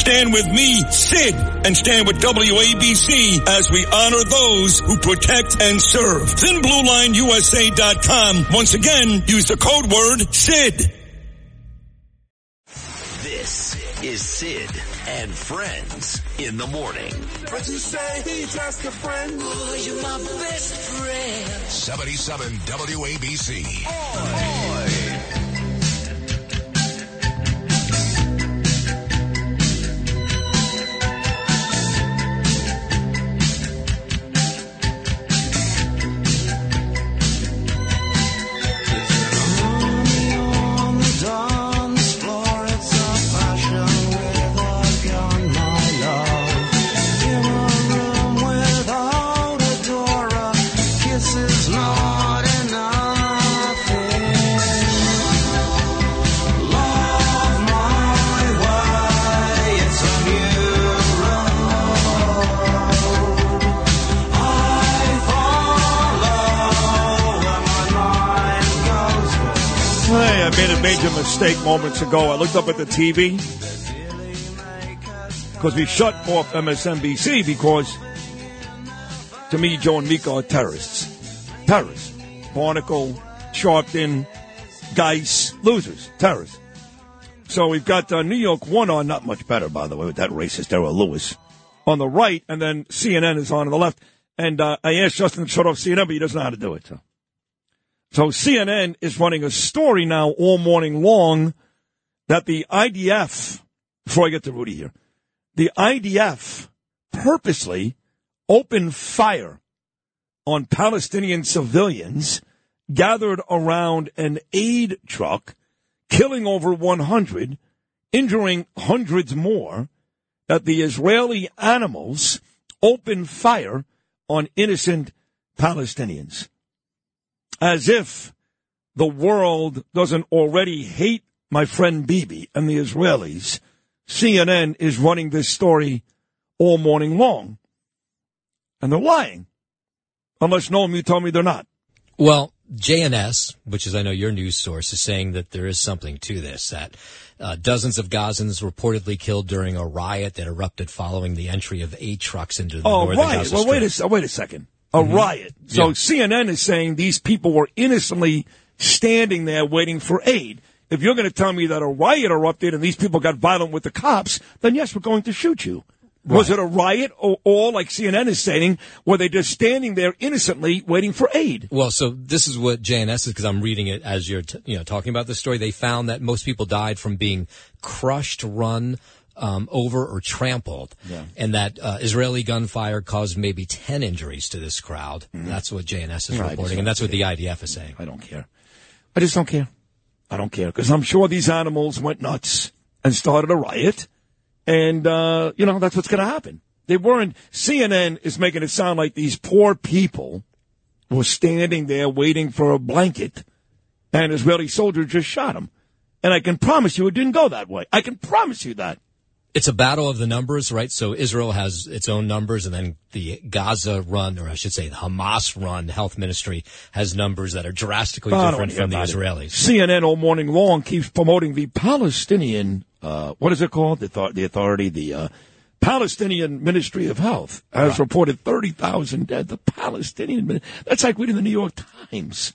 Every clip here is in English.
Stand with me, Sid, and stand with WABC as we honor those who protect and serve. ThinBlueLineUSA.com. Once again, use the code word SID. This is Sid and Friends in the morning. But you say he's just a friend. Oh, you're my best friend. 77 WABC. Hey, I made a major mistake moments ago. I looked up at the TV because we shut off MSNBC because to me, Joe and Mika are terrorists. Terrorists. Barnicle, Sharpton, Geist, losers, terrorists. So we've got uh, New York one on, not much better, by the way, with that racist Errol Louis on the right, and then CNN is on on the left. And uh, I asked Justin to shut off CNN, but he doesn't know how to do it. So. So CNN is running a story now all morning long that the IDF, before I get to Rudy here, the IDF purposely opened fire on Palestinian civilians gathered around an aid truck, killing over 100, injuring hundreds more, that the Israeli animals opened fire on innocent Palestinians as if the world doesn't already hate my friend Bibi and the Israelis. CNN is running this story all morning long. And they're lying. Unless, Noam, you tell me they're not. Well, JNS, which is I know your news source, is saying that there is something to this. That uh, dozens of Gazans reportedly killed during a riot that erupted following the entry of aid trucks into the Oh, northern riot. Gaza Well, wait a, wait a second. A mm-hmm. riot. So Yeah. CNN is saying these people were innocently standing there waiting for aid. If you're going to tell me that a riot erupted and these people got violent with the cops, then yes, we're going to shoot you. Was it a riot or, or, like CNN is saying, were they just standing there innocently waiting for aid? Well, so this is what JNS is because I'm reading it as you're, t- you know, talking about the story. They found that most people died from being crushed, run um, over, or trampled, and that uh, Israeli gunfire caused maybe ten injuries to this crowd. That's what JNS is reporting, and that's what the IDF is saying. I don't care. I just don't care. I don't care because I'm sure these animals went nuts and started a riot, and uh, you know that's what's going to happen. They weren't. CNN is making it sound like these poor people were standing there waiting for a blanket, and Israeli soldiers just shot them. And I can promise you, it didn't go that way. I can promise you that. It's a battle of the numbers, right? So Israel has its own numbers, and then the Gaza run, or I should say, the Hamas run health ministry has numbers that are drastically I different from the it. Israelis. CNN all morning long keeps promoting the Palestinian, uh, what is it called? The, author- the authority, the uh, Palestinian Ministry of Health has reported 30,000 dead. The Palestinian, that's like reading the New York Times.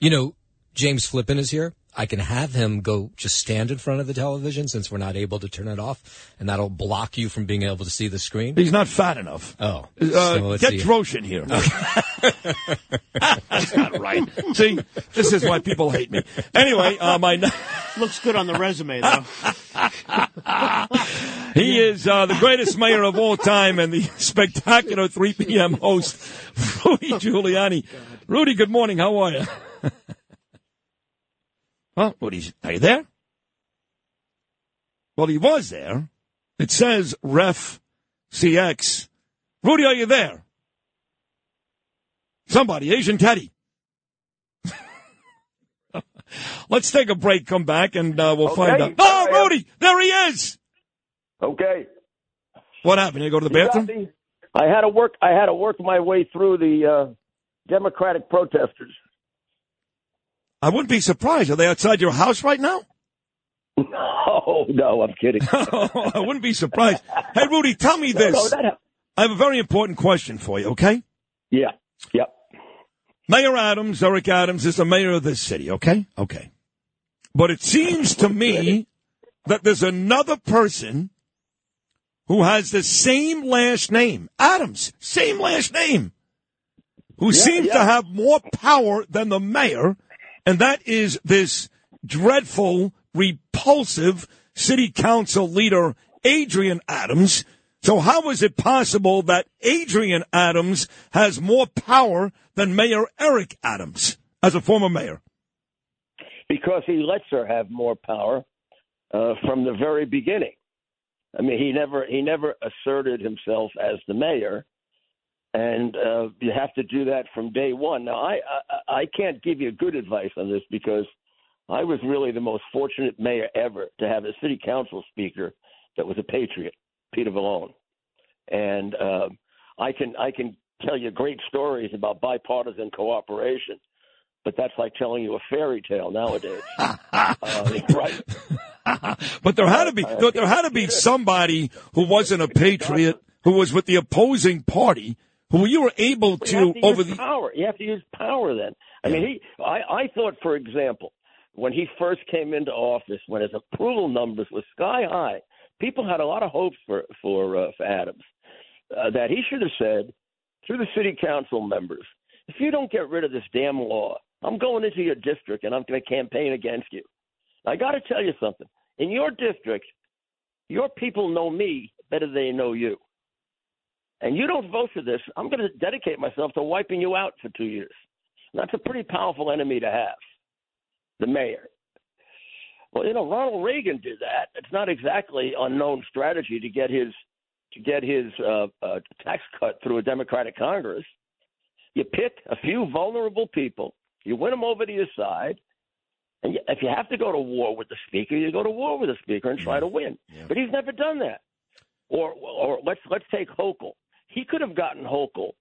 You know, James Flippin is here. I can have him go just stand in front of the television since we're not able to turn it off, and that'll block you from being able to see the screen. He's not fat enough. Oh, Uh, so let's get see. Droshin here. That's not right. See, this is why people hate me. Anyway, uh, my Looks good on the resume, though. he is uh, the greatest mayor of all time and the spectacular 3 p.m. host, Rudy Giuliani. Rudy, good morning. How are you? Well, Rudy, are you there? Well, he was there. It says Ref CX. Rudy, are you there? Somebody, Asian Teddy. Let's take a break, come back, and uh, we'll find out. Oh, Rudy, there he is. Okay. What happened? You go to the bathroom? I had to work. I had to work my way through the uh, Democratic protesters. I wouldn't be surprised. Are they outside your house right now? Oh no, I'm kidding. I wouldn't be surprised. Hey, Rudy, tell me this. No, that, I have a very important question for you, okay? yeah, yep. Mayor Adams, Eric Adams, is the mayor of this city, okay? Okay. But it seems to me that there's another person who has the same last name, Adams, same last name, who seems to have more power than the mayor, and that is this dreadful, repulsive city council leader, Adrienne Adams. So how is it possible that Adrienne Adams has more power than Mayor Eric Adams as a former mayor? Because he lets her have more power uh, from the very beginning. I mean, he never he never asserted himself as the mayor, and uh, you have to do that from day one. Now, I, I I can't give you good advice on this because I was really the most fortunate mayor ever to have a city council speaker that was a patriot, Peter Vallone, and uh, I can I can tell you great stories about bipartisan cooperation, but that's like telling you a fairy tale nowadays, uh, right? But there had to be there, there had to be somebody who wasn't a patriot who was with the opposing party who you were able to to over the power. You have to use power. Then I mean, he. I, I thought, for example, when he first came into office, when his approval numbers were sky high, people had a lot of hopes for for, uh, for Adams. Uh, that he should have said to the city council members, if you don't get rid of this damn law, I'm going into your district and I'm going to campaign against you. I got to tell you something. In your district, your people know me better than they know you. And you don't vote for this, I'm going to dedicate myself to wiping you out for two years. And that's a pretty powerful enemy to have, the mayor. Well, you know, Ronald Reagan did that. It's not exactly unknown strategy to get his to get his uh, uh, tax cut through a Democratic Congress. You pick a few vulnerable people, you win them over to your side, and if you have to go to war with the speaker, you go to war with the speaker and try to win. But he's never done that. Or, or let's let's take Hochul. He could have gotten Hochul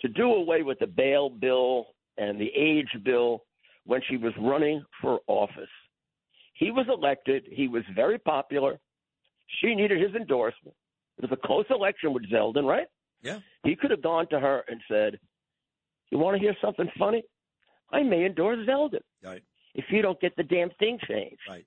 to do away with the bail bill and the age bill when she was running for office. He was elected. He was very popular. She needed his endorsement. It was a close election with Zeldin, right? Yeah. He could have gone to her and said, "You want to hear something funny? I may endorse Zeldin Right. if you don't get the damn thing changed." Right.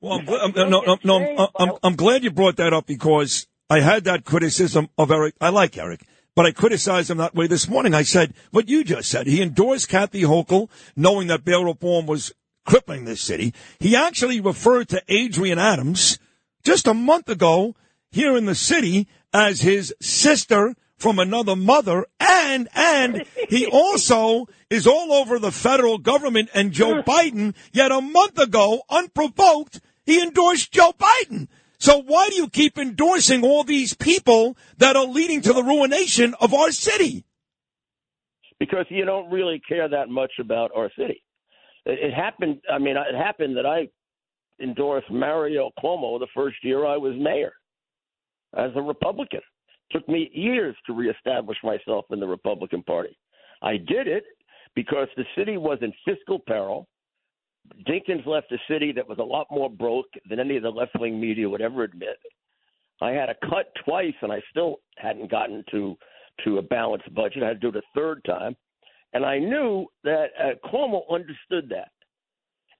Well, I'm, gl- I'm, no, no, no, I'm, I'm, I'm glad you brought that up because I had that criticism of Eric. I like Eric, but I criticized him that way this morning. I said what you just said. He endorsed Kathy Hochul, knowing that bail reform was crippling this city. He actually referred to Adrienne Adams just a month ago here in the city as his sister from another mother and and he also is all over the federal government and Joe Biden yet a month ago unprovoked he endorsed Joe Biden so why do you keep endorsing all these people that are leading to the ruination of our city because you don't really care that much about our city. It, it happened. I mean, it happened that I endorsed Mario Cuomo the first year I was mayor. as a Republican. took me years to reestablish myself in the Republican Party. I did it because the city was in fiscal peril. Dinkins left a city that was a lot more broke than any of the left wing media would ever admit. I had a cut twice, and I still hadn't gotten to to a balanced budget. I had to do it a third time, and I knew that uh, Cuomo understood that,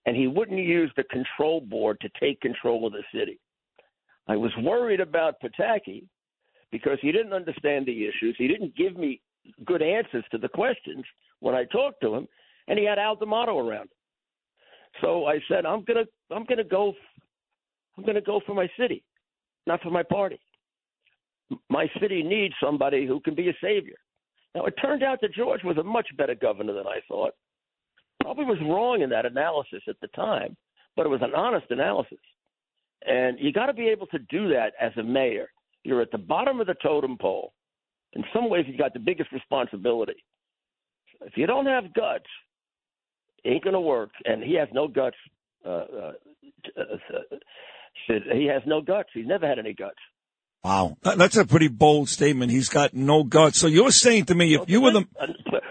and he wouldn't use the control board to take control of the city. I was worried about Pataki because he didn't understand the issues. He didn't give me good answers to the questions when I talked to him, and he had Al D'Amato around. So I said, I'm gonna I'm gonna go I'm gonna go for my city, not for my party. My city needs somebody who can be a savior. Now it turned out that George was a much better governor than I thought. Probably was wrong in that analysis at the time, but it was an honest analysis. And you got to be able to do that as a mayor. You're at the bottom of the totem pole. In some ways, you've got the biggest responsibility. If you don't have guts, ain't going to work. And he has no guts. Uh, uh, he has no guts. He's never had any guts. Wow, that's a pretty bold statement. He's got no guts. So you're saying to me, if you were the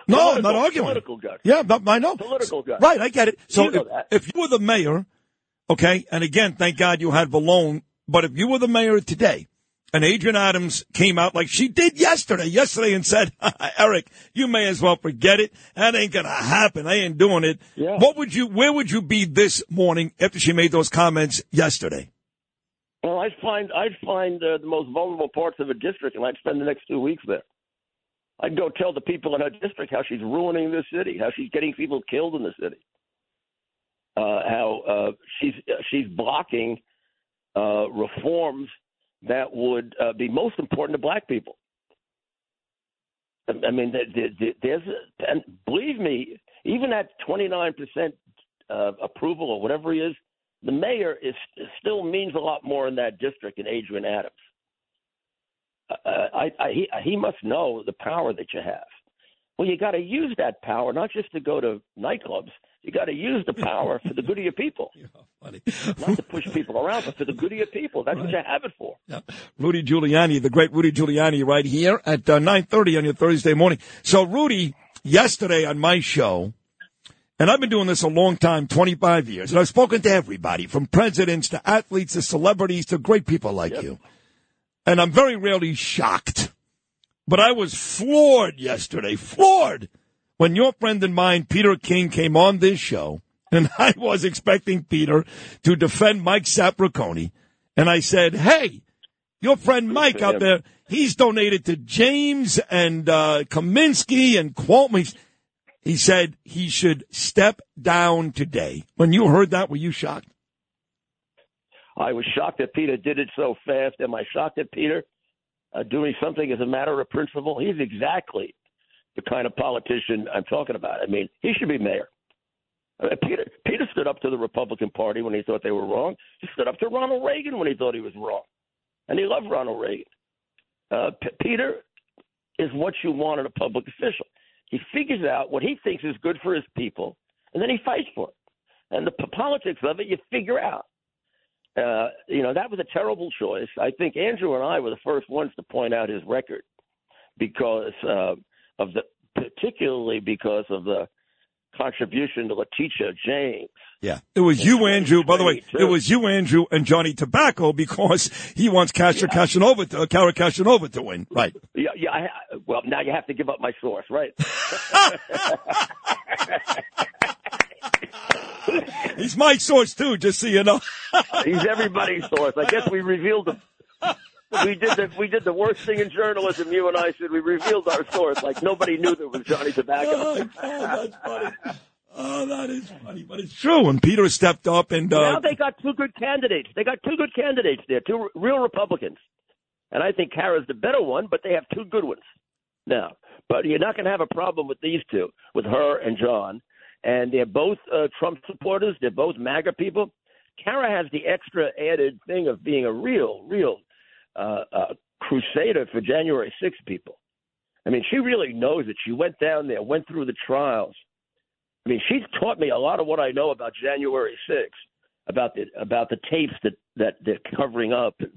no, I'm not arguing. Political guts. Yeah, I know. Political guts. Right, I get it. So You if, if you were the mayor, okay, and again, thank God you had Vallone. But if you were the mayor today, and Adrienne Adams came out like she did yesterday, yesterday, and said, "Eric, you may as well forget it. That ain't gonna happen. I ain't doing it." Yeah. What would you? Where would you be this morning after she made those comments yesterday? Well, I'd find I'd find uh, the most vulnerable parts of a district, and I'd spend the next two weeks there. I'd go tell the people in her district how she's ruining the city, how she's getting people killed in the city, uh, how uh, she's she's blocking uh, reforms that would uh, be most important to black people. I mean, there- there- there- there's and believe me, even at 29 percent uh, approval or whatever he is, the mayor is still means a lot more in that district than Adrienne Adams. Uh, I, I, he, he must know the power that you have. Well, you got to use that power not just to go to nightclubs. You got to use the power for the good of your people, not to push people around, but for the good of your people. That's what you have it for. Rudy Giuliani, the great Rudy Giuliani, right here at uh, 9.30 on your Thursday morning. So, Rudy, yesterday on my show, and I've been doing this a long time, 25 years, and I've spoken to everybody, from presidents to athletes to celebrities to great people like you. And I'm very rarely shocked. But I was floored yesterday, floored, when your friend and mine, Peter King, came on this show, and I was expecting Peter to defend Mike Sapraicone. And I said, hey, your friend Mike out there, he's donated to James and uh, Kaminsky and. He's- He said he should step down today. When you heard that, were you shocked? I was shocked that Peter did it so fast. Am I shocked at Peter uh, doing something as a matter of principle? He's exactly the kind of politician I'm talking about. I mean, he should be mayor. Uh, Peter Peter stood up to the Republican Party when he thought they were wrong. He stood up to Ronald Reagan when he thought he was wrong, and he loved Ronald Reagan. Uh, P- Peter is what you want in a public official. He figures out what he thinks is good for his people, and then he fights for it. And the p- politics of it, you figure out. Uh, you know, that was a terrible choice. I think Andrew and I were the first ones to point out his record because uh, of the, particularly because of the contribution to Letitia James. Yeah. It was you, Andrew. By the way, it was you, Andrew, and Johnny Tobacco because he wants Castro Casanova to, uh, Cara Castronuova to win. Right. Yeah, yeah. I, well, now you have to give up my source, right? He's my source too, just so you know. He's everybody's source. I guess we revealed the. We did the we did the worst thing in journalism. You and I said we revealed our source, like nobody knew there was Johnny Tobacco. Oh, that's funny. Oh, that is funny, but it's true. And Peter stepped up and now uh, they got two good candidates. They got two good candidates there, two real Republicans, and I think Cara's the better one, but they have two good ones now. But you're not going to have a problem with these two, with her and John, and they're both uh, Trump supporters. They're both MAGA people. Kara has the extra added thing of being a real, real uh, uh, crusader for January 6 people. I mean, she really knows it. She went down there, went through the trials. I mean, she's taught me a lot of what I know about January 6th, about the about the tapes that that they're covering up. And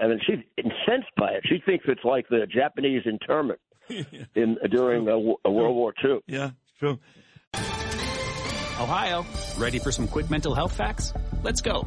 I mean, she's incensed by it. She thinks it's like the Japanese internment in during uh, Wo- uh, World War II. Yeah, true. Ohio, ready for some quick mental health facts? Let's go.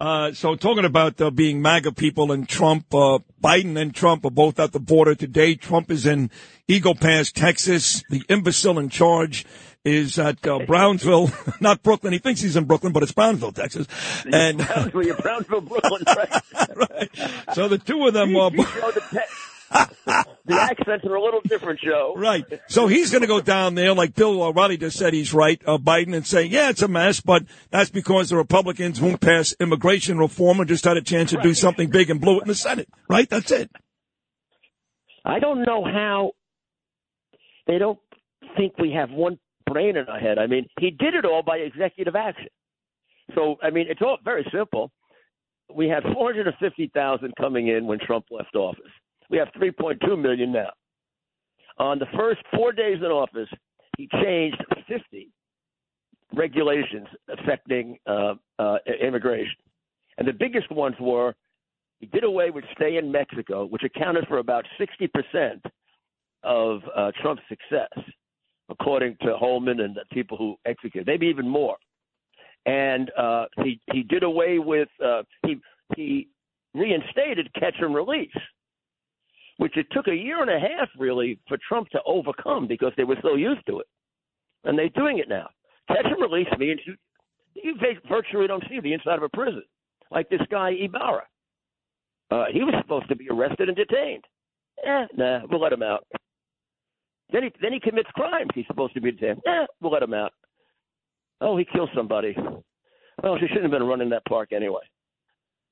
Uh, so talking about uh, being MAGA people and Trump, uh, Biden and Trump are both at the border today. Trump is in Eagle Pass, Texas. The imbecile in charge is at uh, Brownsville, not Brooklyn. He thinks he's in Brooklyn, but it's Brownsville, Texas. And Brownsville, you're Brownsville, Brooklyn, right? so the two of them are. The, accents are a little different, Joe. Right. So he's going to go down there, like Bill O'Reilly just said he's right, uh, Biden, and say, yeah, it's a mess, but that's because the Republicans won't pass immigration reform and just had a chance to do something big and blew it in the Senate. Right? That's it. I don't know how they don't think we have one brain in our head. I mean, he did it all by executive action. So, I mean, it's all very simple. We had 450,000 coming in when Trump left office. We have 3.2 million now. On the first four days in office, he changed 50 regulations affecting uh, uh, immigration. And the biggest ones were he did away with stay in Mexico, which accounted for about 60% of uh, Trump's success, according to Homan and the people who executed, maybe even more. And uh, he he did away with uh, he he reinstated catch and release, which it took a year and a half really for Trump to overcome because they were so used to it, and they're doing it now. Catch and release means you you virtually don't see the inside of a prison, like this guy Ibarra. Uh, he was supposed to be arrested and detained. Eh, nah, we'll let him out. Then he then he commits crimes. He's supposed to be detained. Eh, we'll let him out. Oh, he killed somebody. Well, she shouldn't have been running that park anyway.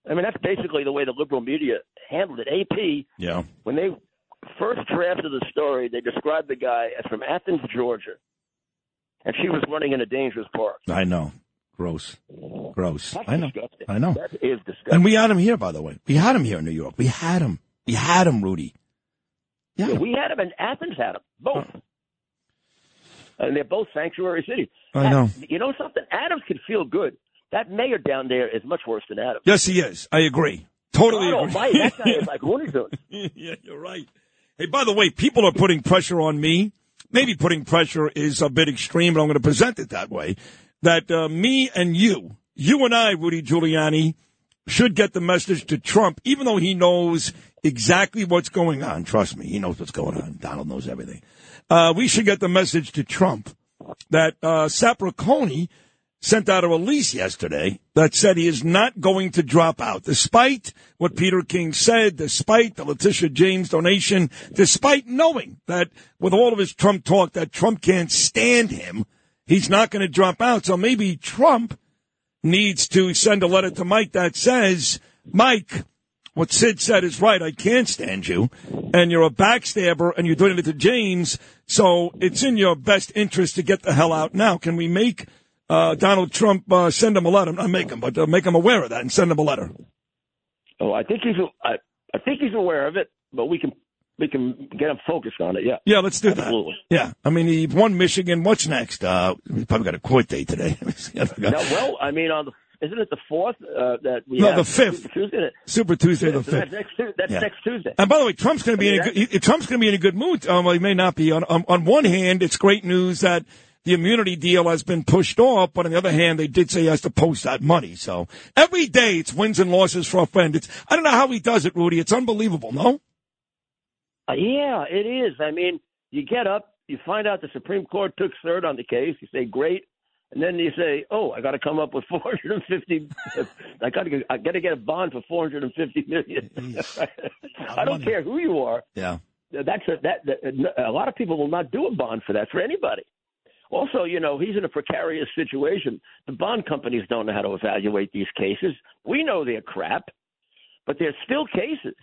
I mean, that's basically the way the liberal media handled it. AP, Yeah. when they first drafted the story, they described the guy as from Athens, Georgia, and she was running in a dangerous park. I know. Gross. Gross. That's I know. disgusting. I know. That is disgusting. And we had him here, by the way. We had him here in New York. We had him. We had him, Rudy. Yeah, we had him, and Athens had him. both, and they're both sanctuary cities. I know. You know something? Adams can feel good. That mayor down there is much worse than Adams. Yes, he is. I agree. Totally God agree. almighty, that guy is like Looney Tunes. yeah, you're right. Hey, by the way, people are putting pressure on me. Maybe putting pressure is a bit extreme, but I'm going to present it that way. That uh, me and you, you and I, Rudy Giuliani, should get the message to Trump, even though he knows exactly what's going on. Trust me, he knows what's going on. Donald knows everything. Uh, we should get the message to Trump that uh, sent out a release yesterday that said he is not going to drop out, despite what Peter King said, despite the Letitia James donation, despite knowing that with all of his Trump talk that Trump can't stand him, he's not going to drop out. So maybe Trump needs to send a letter to Mike that says, Mike, what Sid said is right. I can't stand you. And you're a backstabber and you're doing it to James. So it's in your best interest to get the hell out now. Can we make uh, Donald Trump uh, send him a letter? Not make him, but uh, make him aware of that and send him a letter. Oh, I think he's I, I think he's aware of it, but we can we can get him focused on it. Yeah. Yeah, let's do Absolutely. that. Yeah. I mean, he won Michigan. What's next? Uh, we probably got a court date today. Now, well, I mean, on the isn't it the fourth uh, that we No, the fifth. Super Tuesday? Super Tuesday, the Yeah, so that's fifth. next That's Yeah. next Tuesday. And by the way, Trump's going to be I in a good, Trump's going to be in a good mood. Um, well, he may not be. On, on on one hand, it's great news that the immunity deal has been pushed off, but on the other hand, they did say he has to post that money. So every day, it's wins and losses for a friend. It's I don't know how he does it, Rudy. It's unbelievable. No. Uh, yeah, it is. I mean, you get up, you find out the Supreme Court took cert on the case. You say, great. And then you say, "Oh, I got to come up with 450. I got to, I got to get a bond for 450 million. I don't care who you are. Yeah. That's a, that, that. A lot of people will not do a bond for that for anybody. Also, you know, he's in a precarious situation. The bond companies don't know how to evaluate these cases. We know they're crap, but there's still cases.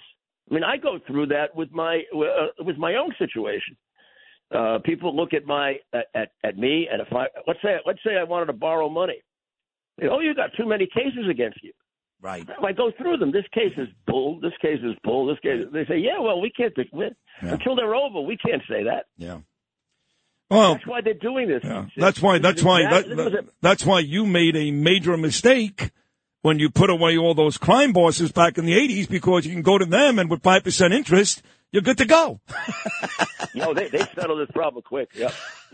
I mean, I go through that with my uh, with my own situation. Uh, people look at my at, at me, and if I let's say let's say I wanted to borrow money, oh, you got too many cases against you. Right. I go through them. This case is bull. This case is bull. This case. They say, yeah, well, we can't Yeah. until they're over. We can't say that. Yeah. Well, That's why they're doing this. yeah. That's why. That's why. That- That, this was a- that's why you made a major mistake when you put away all those crime bosses back in the '80s because you can go to them and with five percent interest, you're good to go. No, they they settle this problem quick. Yep.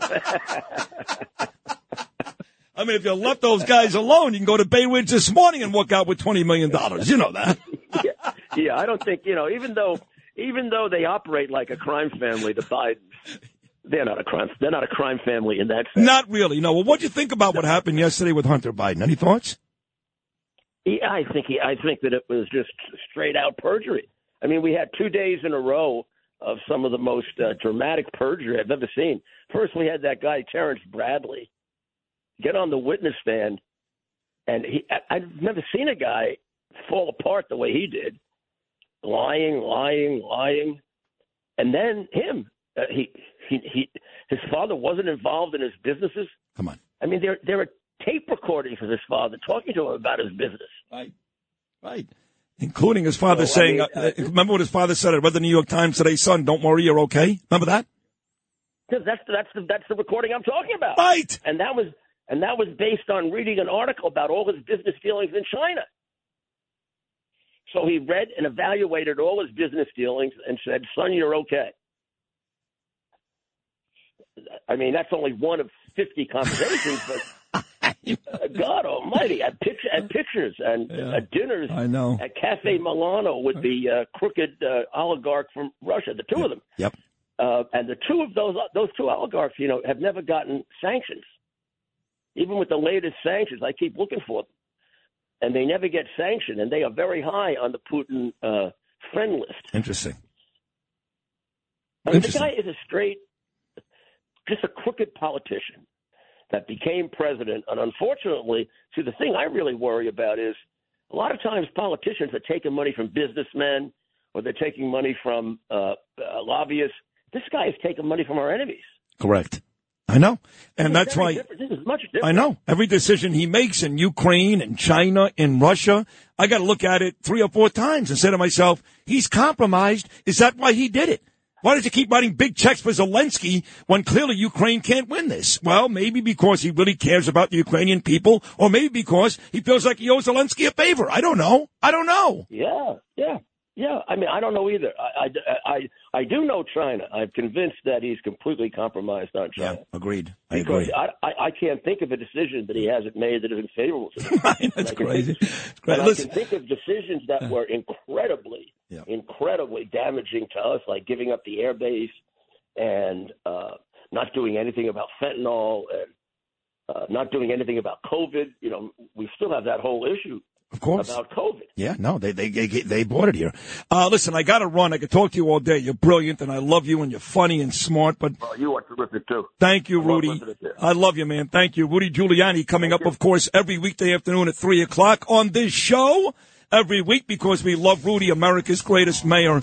I mean, if you left those guys alone, you can go to Bay Ridge this morning and walk out with twenty million dollars. You know that. yeah, yeah. I don't think you know. Even though even though they operate like a crime family, the Bidens, they're not a crime. They're not a crime family in that sense. Not really. No. Well, what do you think about what happened yesterday with Hunter Biden? Any thoughts? Yeah, I think he, I think that it was just straight out perjury. I mean, we had two days in a row of some of the most uh, dramatic perjury I've ever seen. First, we had that guy Terrence Bradley get on the witness stand, and he, I, I've never seen a guy fall apart the way he did, lying, lying, lying, and then him. Uh, he, he, he, his father wasn't involved in his businesses. Come on. I mean, there, there are tape recordings of his father talking to him about his business. Right. Right. Including his father So, I saying, mean, uh, remember what his father said? I read the New York Times today, son, don't worry, you're okay. Remember that? Because that's that's the that's the recording I'm talking about. Right. And that was and that was based on reading an article about all his business dealings in China. So he read and evaluated all his business dealings and said, "Son, you're okay." I mean, that's only one of fifty conversations, but uh, God Almighty, at, picture, I pictures and uh, dinners I know. at Cafe Milano with the uh, crooked uh, oligarch from Russia, the two of them. Yep. Uh, and the two of those those two oligarchs, you know, have never gotten sanctions. Even with the latest sanctions, I keep looking for them, and they never get sanctioned, and they are very high on the Putin uh, friend list. Interesting. I mean, the guy is a straight, just a crooked politician that became president. And unfortunately, see, the thing I really worry about is a lot of times politicians are taking money from businessmen or they're taking money from uh, uh, lobbyists. This guy is taking money from our enemies. Correct. I know. And that's why different. This is much different. I know every decision he makes in Ukraine and China and Russia, I got to look at it three or four times and say to myself, he's compromised. Is that why he did it? Why does he keep writing big checks for Zelensky when clearly Ukraine can't win this? Well, maybe because he really cares about the Ukrainian people, or maybe because he feels like he owes Zelensky a favor. I don't know. I don't know. Yeah, yeah, yeah. I mean, I don't know either. I, I, I, I do know China. I'm convinced that he's completely compromised on China. Agreed. I Because agree. I, I, I can't think of a decision that he hasn't made that isn't favorable to him. That's crazy. Think, I can think of decisions that were incredibly, Yeah. incredibly damaging to us, like giving up the airbase and uh, not doing anything about fentanyl and uh, not doing anything about COVID. You know, we still have that whole issue of course. about COVID. Yeah, no, they they they, they bought it here. Uh, listen, I got to run. I could talk to you all day. You're brilliant, and I love you, and you're funny and smart. But Oh, you are terrific too. thank you, I Rudy. you. I love you, man. Thank you, Rudy Giuliani. Coming up, of course, every weekday afternoon at three o'clock on this show. Every week because we love Rudy, America's greatest mayor.